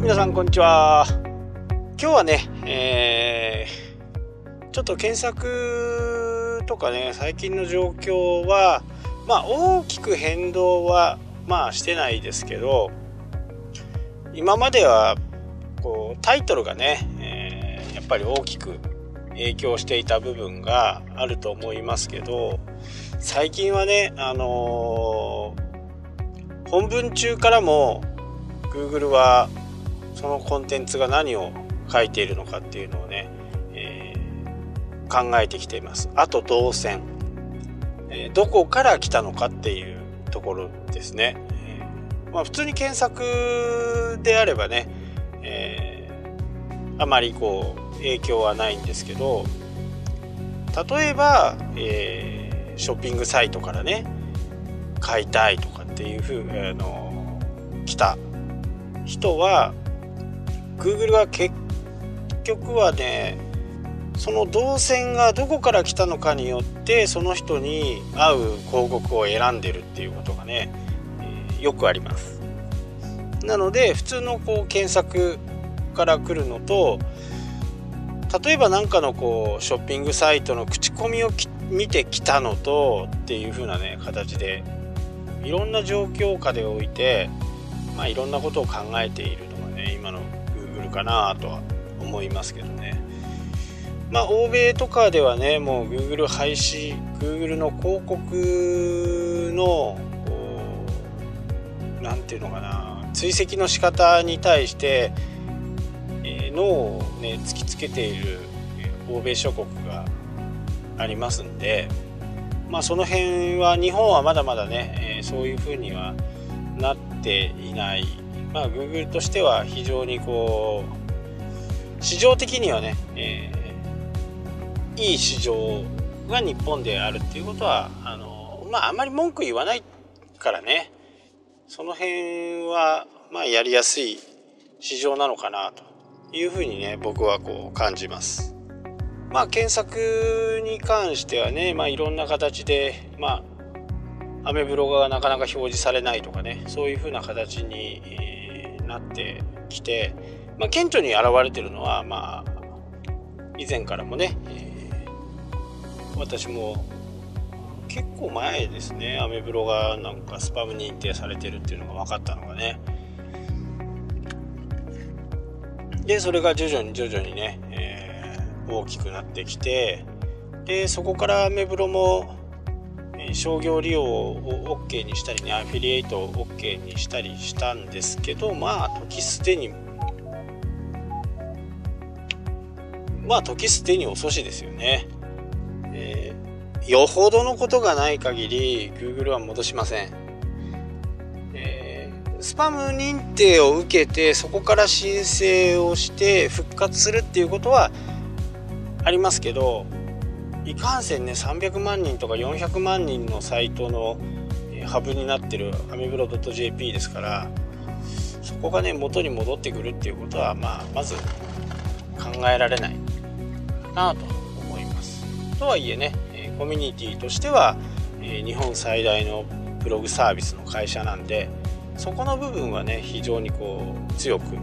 皆さんこんにちは。今日はね、えー、ちょっと検索とかね最近の状況はまあ大きく変動はまあしてないですけど今まではこうタイトルがね、えー、やっぱり大きく影響していた部分があると思いますけど最近はねあのー、本文中からも Google はそのコンテンツが何を書いているのかっていうのをね、えー、考えてきています。あと動線、えー、どこから来たのかっていうところですね。えー、まあ、普通に検索であればね、えあまりこう影響はないんですけど例えば、えショッピングサイトからね買いたいとかっていうふうあの来た人は Google は結局はねその動線がどこから来たのかによってその人に合う広告を選んでるっていうことがね、えー、よくあります。なので普通のこう検索から来るのと例えば何かのこうショッピングサイトの口コミを見てきたのとっていう風なね形でいろんな状況下でおいてまあ、いろんなことを考えているのがね今の Google かなとは思いますけどね。まあ欧米とかではねもう Google 廃止 Google の広告の何て言うのかな追跡の仕方に対して、え、脳をね突きつけている欧米諸国がありますんでまあその辺は日本はまだまだね、え、そういうふうにはなっていない、まあ、Google としては非常にこう市場的にはね、えー、いい市場が日本であるっていうことはあのまああんまり文句言わないからねその辺はまあやりやすい市場なのかなというふうにね僕はこう感じます。まあ検索に関してはね、まあ、いろんな形で、まあ、アメブロがなかなか表示されないとかねそういう風な形に、なってきて、まあ、顕著に現れてるのはまあ以前からもね、私も結構前ですねアメブロがなんかスパム認定されてるっていうのが分かったのがね。でそれが徐々に徐々にね、えー、大きくなってきてでそこからアメブロも商業利用を OK にしたりねアフィリエイトを OK にしたりしたんですけどまあ時すでにまあ時すでに遅しですよね、えー、よほどのことがない限り Google は戻しません、えー、スパム認定を受けてそこから申請をして復活するっていうことはありますけどいかんせんね300万人とか400万人のサイトのハブになってるアメブロ .jp ですからそこがね元に戻ってくるっていうことは、まあ、まず考えられないなと思います。とはいえねコミュニティとしては日本最大のブログサービスの会社なんでそこの部分はね非常にこう強く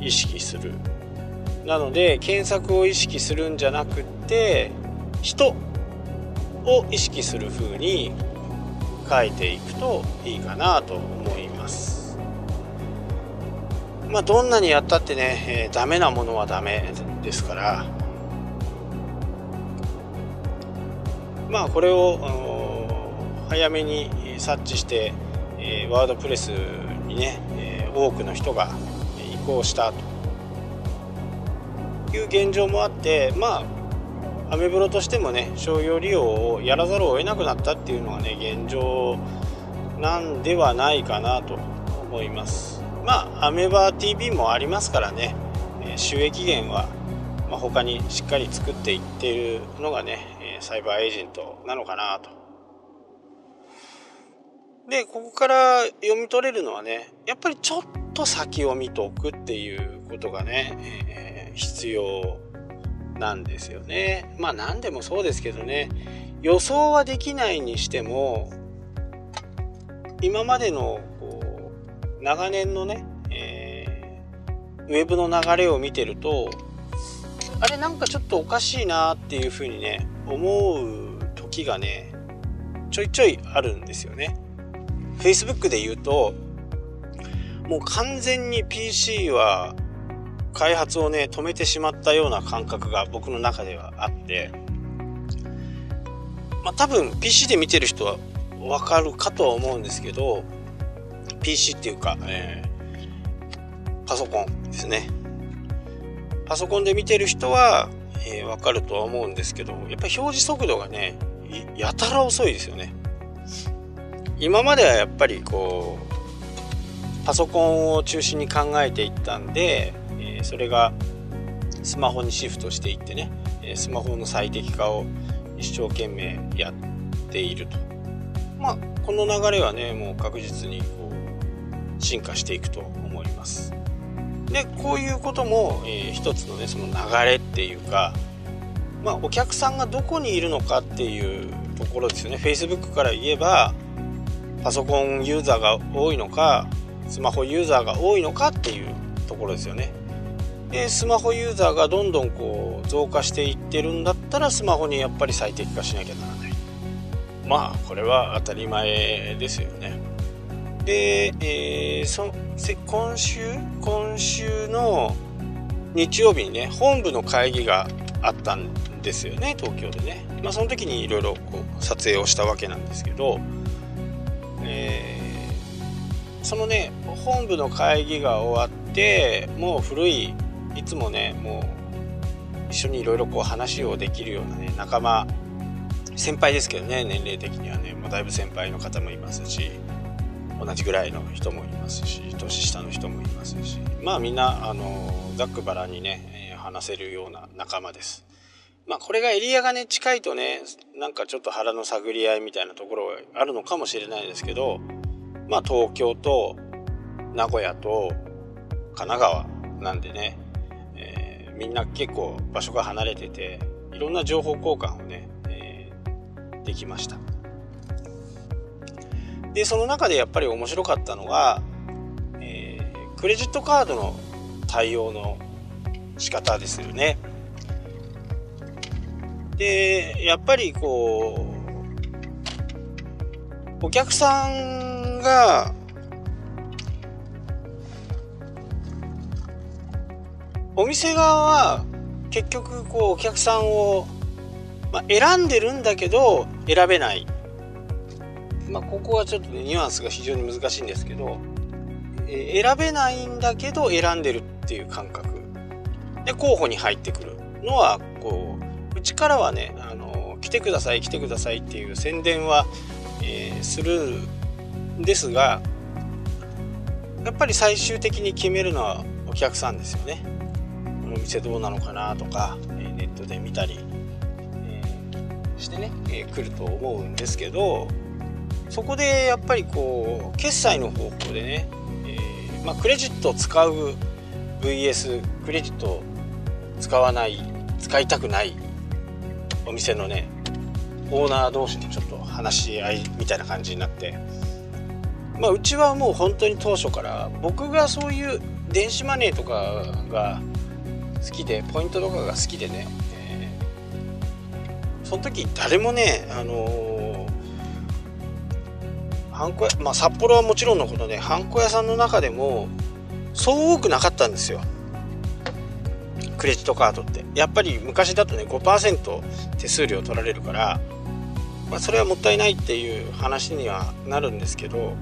意識するなので検索を意識するんじゃなくって人を意識する風に書いていくといいかなと思います。まあどんなにやったってね、えー、ダメなものはダメですからまあこれを早めに察知して、えー、ワードプレスにね、えー、多くの人が移行したという現状もあってまあアメブロとしてもね商業利用をやらざるを得なくなったっていうのがね現状なんではないかなと思います。まあアメバ TV もありますからね収益源はま他にしっかり作っていっているのがねサイバーエージェントなのかなと。でここから読み取れるのはねやっぱりちょっと先を見ておくっていうことがね、えー、必要なんですよね。まあ何でもそうですけどね予想はできないにしても今までのこう長年のね、えー、ウェブの流れを見てるとあれなんかちょっとおかしいなっていうふうにね思う時がねちょいちょいあるんですよね Facebook で言うともう完全に PC は開発をね止めてしまったような感覚が僕の中ではあってまあ多分 PC で見てる人はわかるかとは思うんですけど PC っていうか、えー、パソコンですね。パソコンで見てる人は、えー、わかるとは思うんですけどやっぱり表示速度がねやたら遅いですよね。今まではやっぱりこうパソコンを中心に考えていったんでそれがスマホにシフトしていってねスマホの最適化を一生懸命やっていると。まあこの流れはねもう確実にこう進化していくと思います。でこういうことも、えー、一つのねその流れっていうかまあお客さんがどこにいるのかっていうところですよね。Facebook から言えばパソコンユーザーが多いのかスマホユーザーが多いのかっていうところですよね。でスマホユーザーがどんどんこう増加していってるんだったらスマホにやっぱり最適化しなきゃならない。まあこれは当たり前ですよね。で、えー、そ今週今週の日曜日にね本部の会議があったんですよね東京でね。まあその時にいろいろ撮影をしたわけなんですけど、えー、そのね本部の会議が終わってもう古いいつもねもう一緒にいろいろこう話をできるようなね仲間先輩ですけどね年齢的にはねもうだいぶ先輩の方もいますし同じぐらいの人もいますし年下の人もいますしまあみんなあのざっくばらにね話せるような仲間です。まあこれがエリアがね近いとねなんかちょっと腹の探り合いみたいなところがあるのかもしれないですけどまあ東京と名古屋と神奈川なんでねみんな結構場所が離れてていろんな情報交換をね、えー、できました。でその中でやっぱり面白かったのが、えー、クレジットカードの対応の仕方ですよね。でやっぱりこうお客さんがお店側は結局こうお客さんを、まあ、選んでるんだけど選べない、まあ、ここはちょっとねニュアンスが非常に難しいんですけど、えー、選べないんだけど選んでるっていう感覚で候補に入ってくるのはこううちからはねあの来てください来てくださいっていう宣伝は、えー、するんですがやっぱり最終的に決めるのはお客さんですよね。お店どうなのかなとか、えネットで見たり、えしてね、え来ると思うんですけどそこでやっぱりこう決済の方法でね、えまあ、クレジットを使う VS クレジットを使わない使いたくないお店のねオーナー同士でちょっと話し合いみたいな感じになってまあうちはもう本当に当初から僕がそういう電子マネーとかが好きでポイントとかが好きでね、えー、その時誰もねあのー、ハンコ屋まあ札幌はもちろんのことねハンコ屋さんの中でもそう多くなかったんですよ。クレジットカードって。やっぱり昔だとね5%手数料取られるから、まあ、それはもったいないっていう話にはなるんですけど、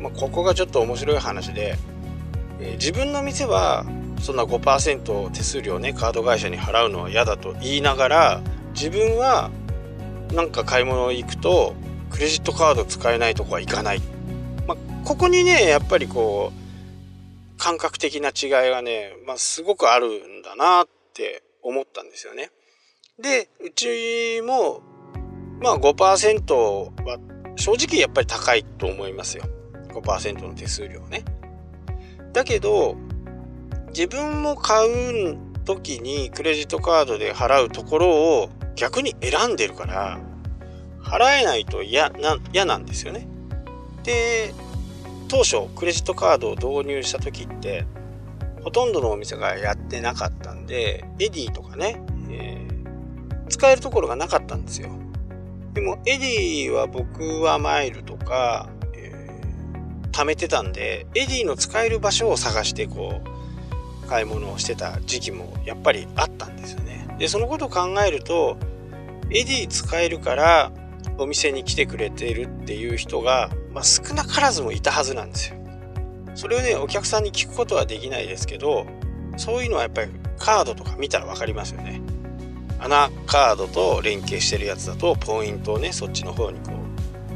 まあ、ここがちょっと面白い話で、えー、自分の店はそんな5%手数料ねカード会社に払うのは嫌だと言いながら自分はなんか買い物行くとクレジットカード使えないとこは行かない、まあ、ここにねやっぱりこう感覚的な違いがね、まあ、すごくあるんだなって思ったんですよね。でうちもまあ5%は正直やっぱり高いと思いますよ5%の手数料ね。だけど自分も買う時にクレジットカードで払うところを逆に選んでるから払えないと嫌な嫌なんですよね。で当初クレジットカードを導入した時ってほとんどのお店がやってなかったんで Edyとかね、えー、使えるところがなかったんですよでも Edyは僕はマイルとか、えー、貯めてたんで Edyの使える場所を探してこう買い物をしてた時期もやっぱりあったんですよねでそのことを考えると Edy使えるからお店に来てくれてるっていう人が、まあ、少なからずもいたはずなんですよ。それをねお客さんに聞くことはできないですけどそういうのはやっぱりカードとか見たら分かりますよね。 ANAカードと連携してるやつだとポイントをねそっちの方にこ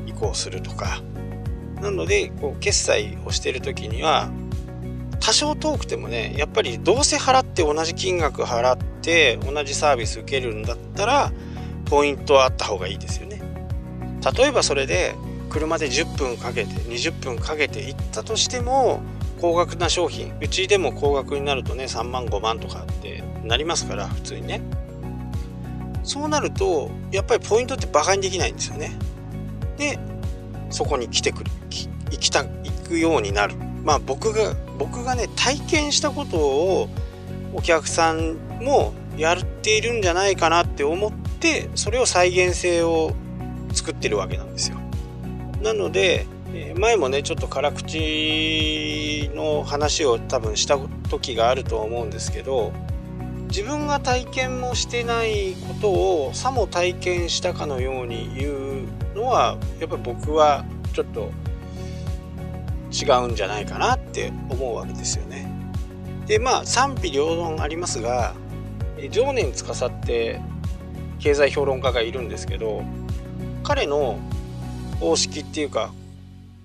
う移行するとかなのでこう決済をしてる時には多少遠くてもねやっぱりどうせ払って同じ金額払って同じサービス受けるんだったらポイントはあった方がいいですよね。例えばそれで車で10分かけて20分かけて行ったとしても高額な商品うちでも高額になるとね3万5万とかってなりますから普通にね。そうなるとやっぱりポイントってバカにできないんですよね。でそこに来てくる行きた行くようになる。まあ僕が僕がね体験したことをお客さんもやっているんじゃないかなって思ってそれを再現性を作ってるわけなんですよ。なので前もねちょっと辛口の話を多分した時があると思うんですけど自分が体験もしてないことをさも体験したかのように言うのはやっぱり僕はちょっと違うんじゃないかなって思うわけですよね。でまあ賛否両論ありますが常年司って経済評論家がいるんですけど彼の方式っていうか、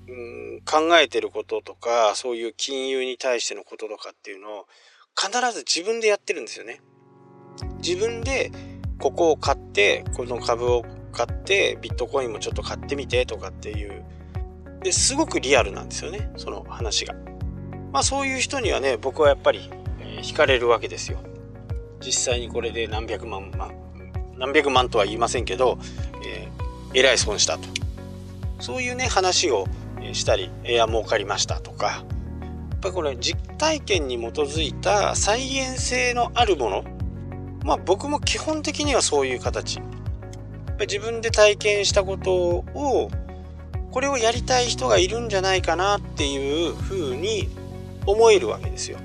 うん、考えてることとかそういう金融に対してのこととかっていうのを必ず自分でやってるんですよね。自分でここを買ってこの株を買ってビットコインもちょっと買ってみてとかっていうですごくリアルなんですよね。その話が。まあそういう人にはね僕はやっぱり、え、惹かれるわけですよ。実際にこれで何百万、ま、何百万とは言いませんけど、えー、えらい損したと。そういうね話をしたりいや儲かりましたとか。やっぱりこれ実体験に基づいた再現性のあるもの。まあ僕も基本的にはそういう形。自分で体験したことをこれをやりたい人がいるんじゃないかなっていうふうに思えるわけですよ。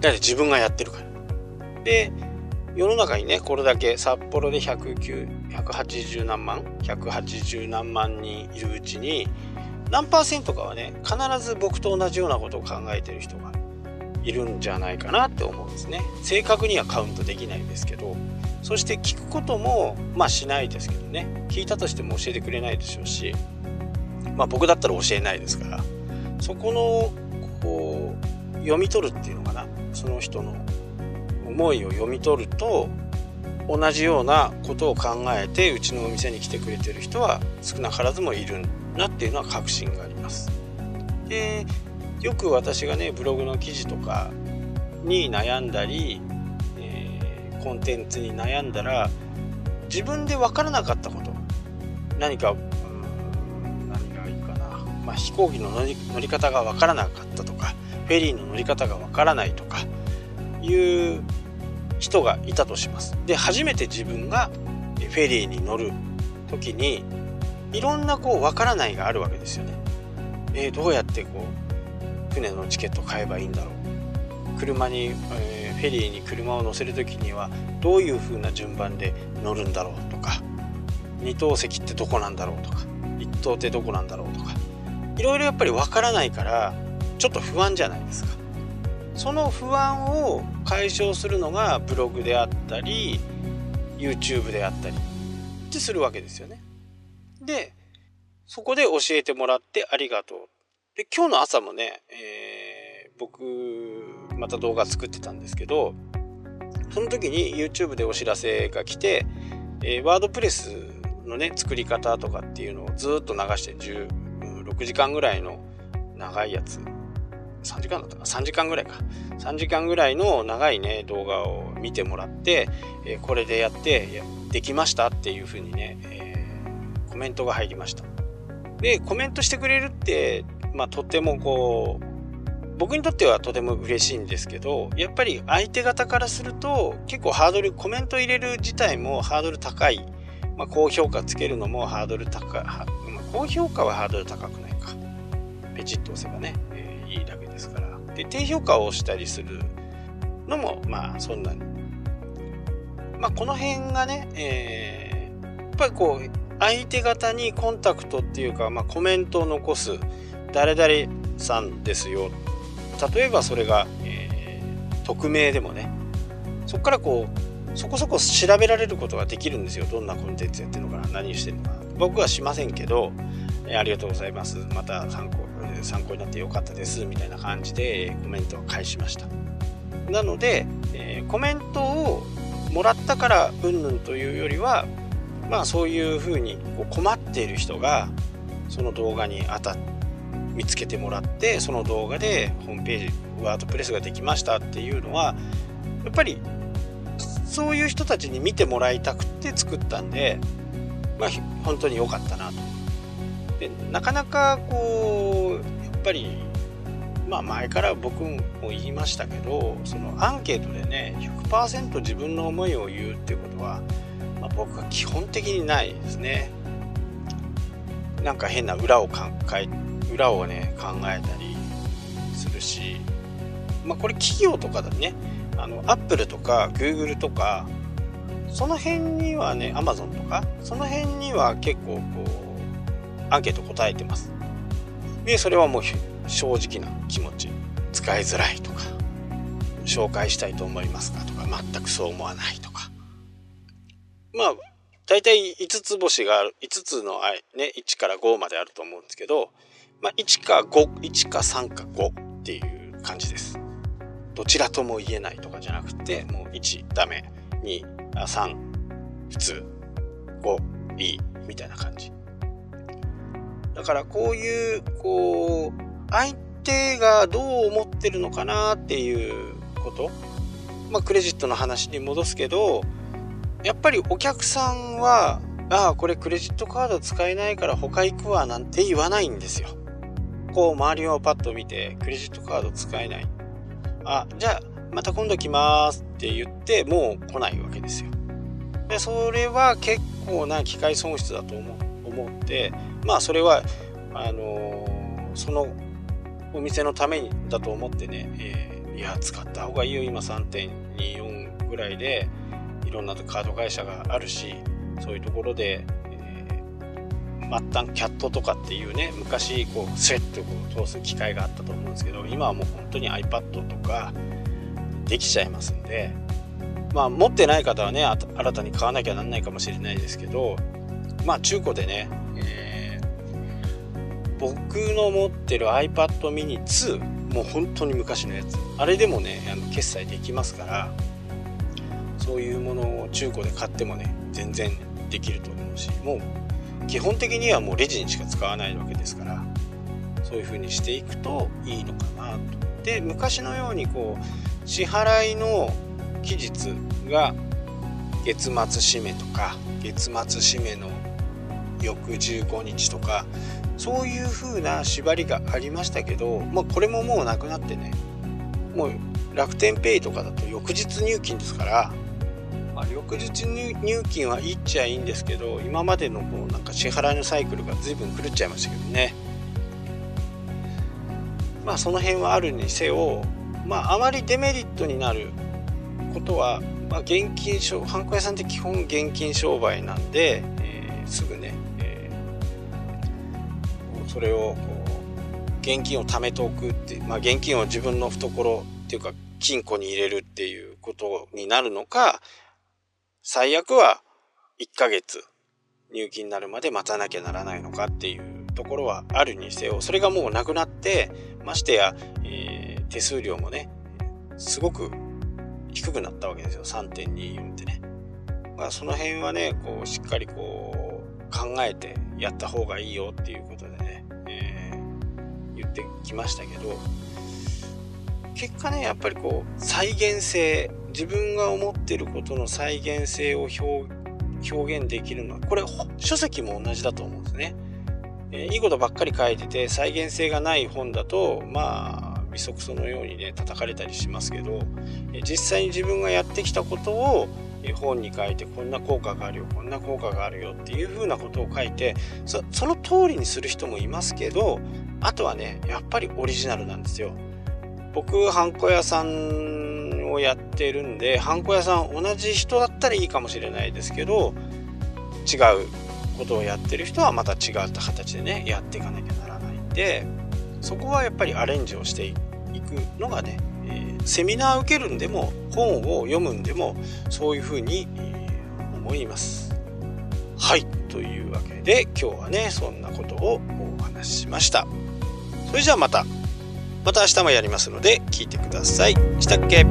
だって自分がやってるから。で世の中にねこれだけ札幌で109 180何万？180何万人いるうちに何パーセントかはね必ず僕と同じようなことを考えてる人がいるんじゃないかなって思うんですね。正確にはカウントできないんですけど。そして聞くこともまあしないですけどね。聞いたとしても教えてくれないでしょうし。まあ僕だったら教えないですからそこのこう読み取るっていうのかなその人の思いを読み取ると同じようなことを考えてうちのお店に来てくれてる人は少なからずもいるなっていうのは確信があります。でよく私がねブログの記事とかに悩んだり、えー、コンテンツに悩んだら自分で分からなかったこと何か、まあ、飛行機の乗り方が分からなかったとかフェリーの乗り方が分からないとかいう人がいたとします。で初めて自分がフェリーに乗る時にいろんなこうわからないがあるわけですよね。えー、どうやってこう船のチケット買えばいいんだろう車に、えー、フェリーに車を乗せる時にはどういう風な順番で乗るんだろうとか二等席ってどこなんだろうとか一等ってどこなんだろうとかいろいろやっぱりわからないからちょっと不安じゃないですか。その不安を解消するのがブログであったり YouTube であったりってするわけですよね。でそこで教えてもらってありがとう。で今日の朝もね、えー、僕また動画作ってたんですけどその時に YouTube でお知らせが来て、えー、ワードプレスのね作り方とかっていうのをずっと流して6時間ぐらいの長いやつ。3時間だったか3時間ぐらいか。3時間ぐらいの長いね動画を見てもらって、えー、これでやってできましたっていうふうにね、えー、コメントが入りました。でコメントしてくれるって、まあ、とてもこう僕にとってはとても嬉しいんですけどやっぱり相手方からすると結構ハードルコメント入れる自体もハードル高い、まあ、高評価つけるのもハードル高い、まあ、高評価はハードル高くない。ペチッと押せばね、えー、いいだけですから。で低評価をしたりするのもまあそんなに。まあこの辺がね、えー、やっぱりこう相手方にコンタクトっていうか、まあ、コメントを残す誰々さんですよ。例えばそれが、えー、匿名でもねそこからこうそこそこ調べられることができるんですよ。どんなコンテンツやってるのかな何してるのかな。僕はしませんけど、ありがとうございますまた参考参考になってよかったですみたいな感じでコメントを返しましたなので、え、コメントをもらったからうんぬんというよりはまあそういうふうにこう困っている人がその動画に当た見つけてもらってその動画でホームページワードプレスができましたっていうのはやっぱりそういう人たちに見てもらいたくて作ったんで、まあ、本当に良かったなと。でなかなかこうやっぱりまあ前から僕も言いましたけどそのアンケートでね100%自分の思いを言うっていうことは、まあ、僕は基本的にないですね。なんか変な裏を考え裏をね考えたりするしまあこれ企業とかだねあのアップルとかグーグルとかその辺にはねアマゾンとかその辺には結構こうアンケート答えてます。でそれはもう正直な気持ち。使いづらいとか。紹介したいと思いますかとか。全くそう思わないとか。まあ大体5つ星がある。5つの、ね、1から5まであると思うんですけどまあ、1か5、1か3か5っていう感じです。どちらとも言えないとかじゃなくて、もう1ダメ、2、3普通、5いい。みたいな感じ。だからこういう、こう、相手がどう思ってるのかなっていうこと。まあ、クレジットの話に戻すけど、やっぱりお客さんは、ああ、これクレジットカード使えないから他行くわなんて言わないんですよ。こう周りをパッと見てクレジットカード使えないあじゃあまた今度来ますって言ってもう来ないわけですよでそれは結構な機械損失だと思思ってまあそれはあのー、そのお店のためにだと思ってね、えー、いや使った方がいいよ今3.24ぐらいでいろんなカード会社があるしそういうところでえ末端キャットとかっていうね昔こうスッとこう通す機械があったと思うんですけど今はもう本当に iPad とかできちゃいますんでまあ持ってない方はね新たに買わなきゃなんないかもしれないですけどまあ中古でね、えー、僕の持ってる iPad mini 2もう本当に昔のやつあれでもねあの決済できますからそういうものを中古で買ってもね全然できると思うしもう基本的にはもうレジにしか使わないわけですからそういう風にしていくといいのかなと。で昔のようにこう支払いの期日が月末締めとか月末締めの翌15日とかそういう風な縛りがありましたけど、まあ、これももうなくなってねもう楽天ペイとかだと翌日入金ですからまあ、翌日入金はいっちゃいいんですけど今までのこうなんか支払いのサイクルが随分狂っちゃいましたけどね。まあその辺はあるにせよまああまりデメリットになることは、まあ、現金商ハンコ屋さんって基本現金商売なんで、えー、すぐね、それをこう現金を貯めておくってまあ現金を自分の懐っていうか金庫に入れるっていうことになるのか最悪は1ヶ月入金になるまで待たなきゃならないのかっていうところはあるにせよそれがもうなくなってましてや、えー、手数料もねすごく低くなったわけですよ。3.24ってね、まあ、その辺はねこうしっかりこう考えてやった方がいいよっていうことで、言ってきましたけど結果ねやっぱりこう再現性自分が思ってることの再現性を表現できるのはこれ書籍も同じだと思うんですね、えー、いいことばっかり書いてて再現性がない本だとまあ利息そのようにね叩かれたりしますけどえ実際に自分がやってきたことを本に書いてこんな効果があるよこんな効果があるよっていうふうなことを書いてその通りにする人もいますけどあとはねやっぱりオリジナルなんですよ。僕ハンコ屋さんをやってるんでハンコ屋さん同じ人だったらいいかもしれないですけど違うことをやってる人はまた違った形でねやっていかなきゃならないんでそこはやっぱりアレンジをしていくのがね、えー、セミナー受けるんでも本を読むんでもそういうふうに、えー、思います。はいというわけで今日はねそんなことをお話ししました。それじゃあまたまた明日もやりますので聞いてください。したっけ？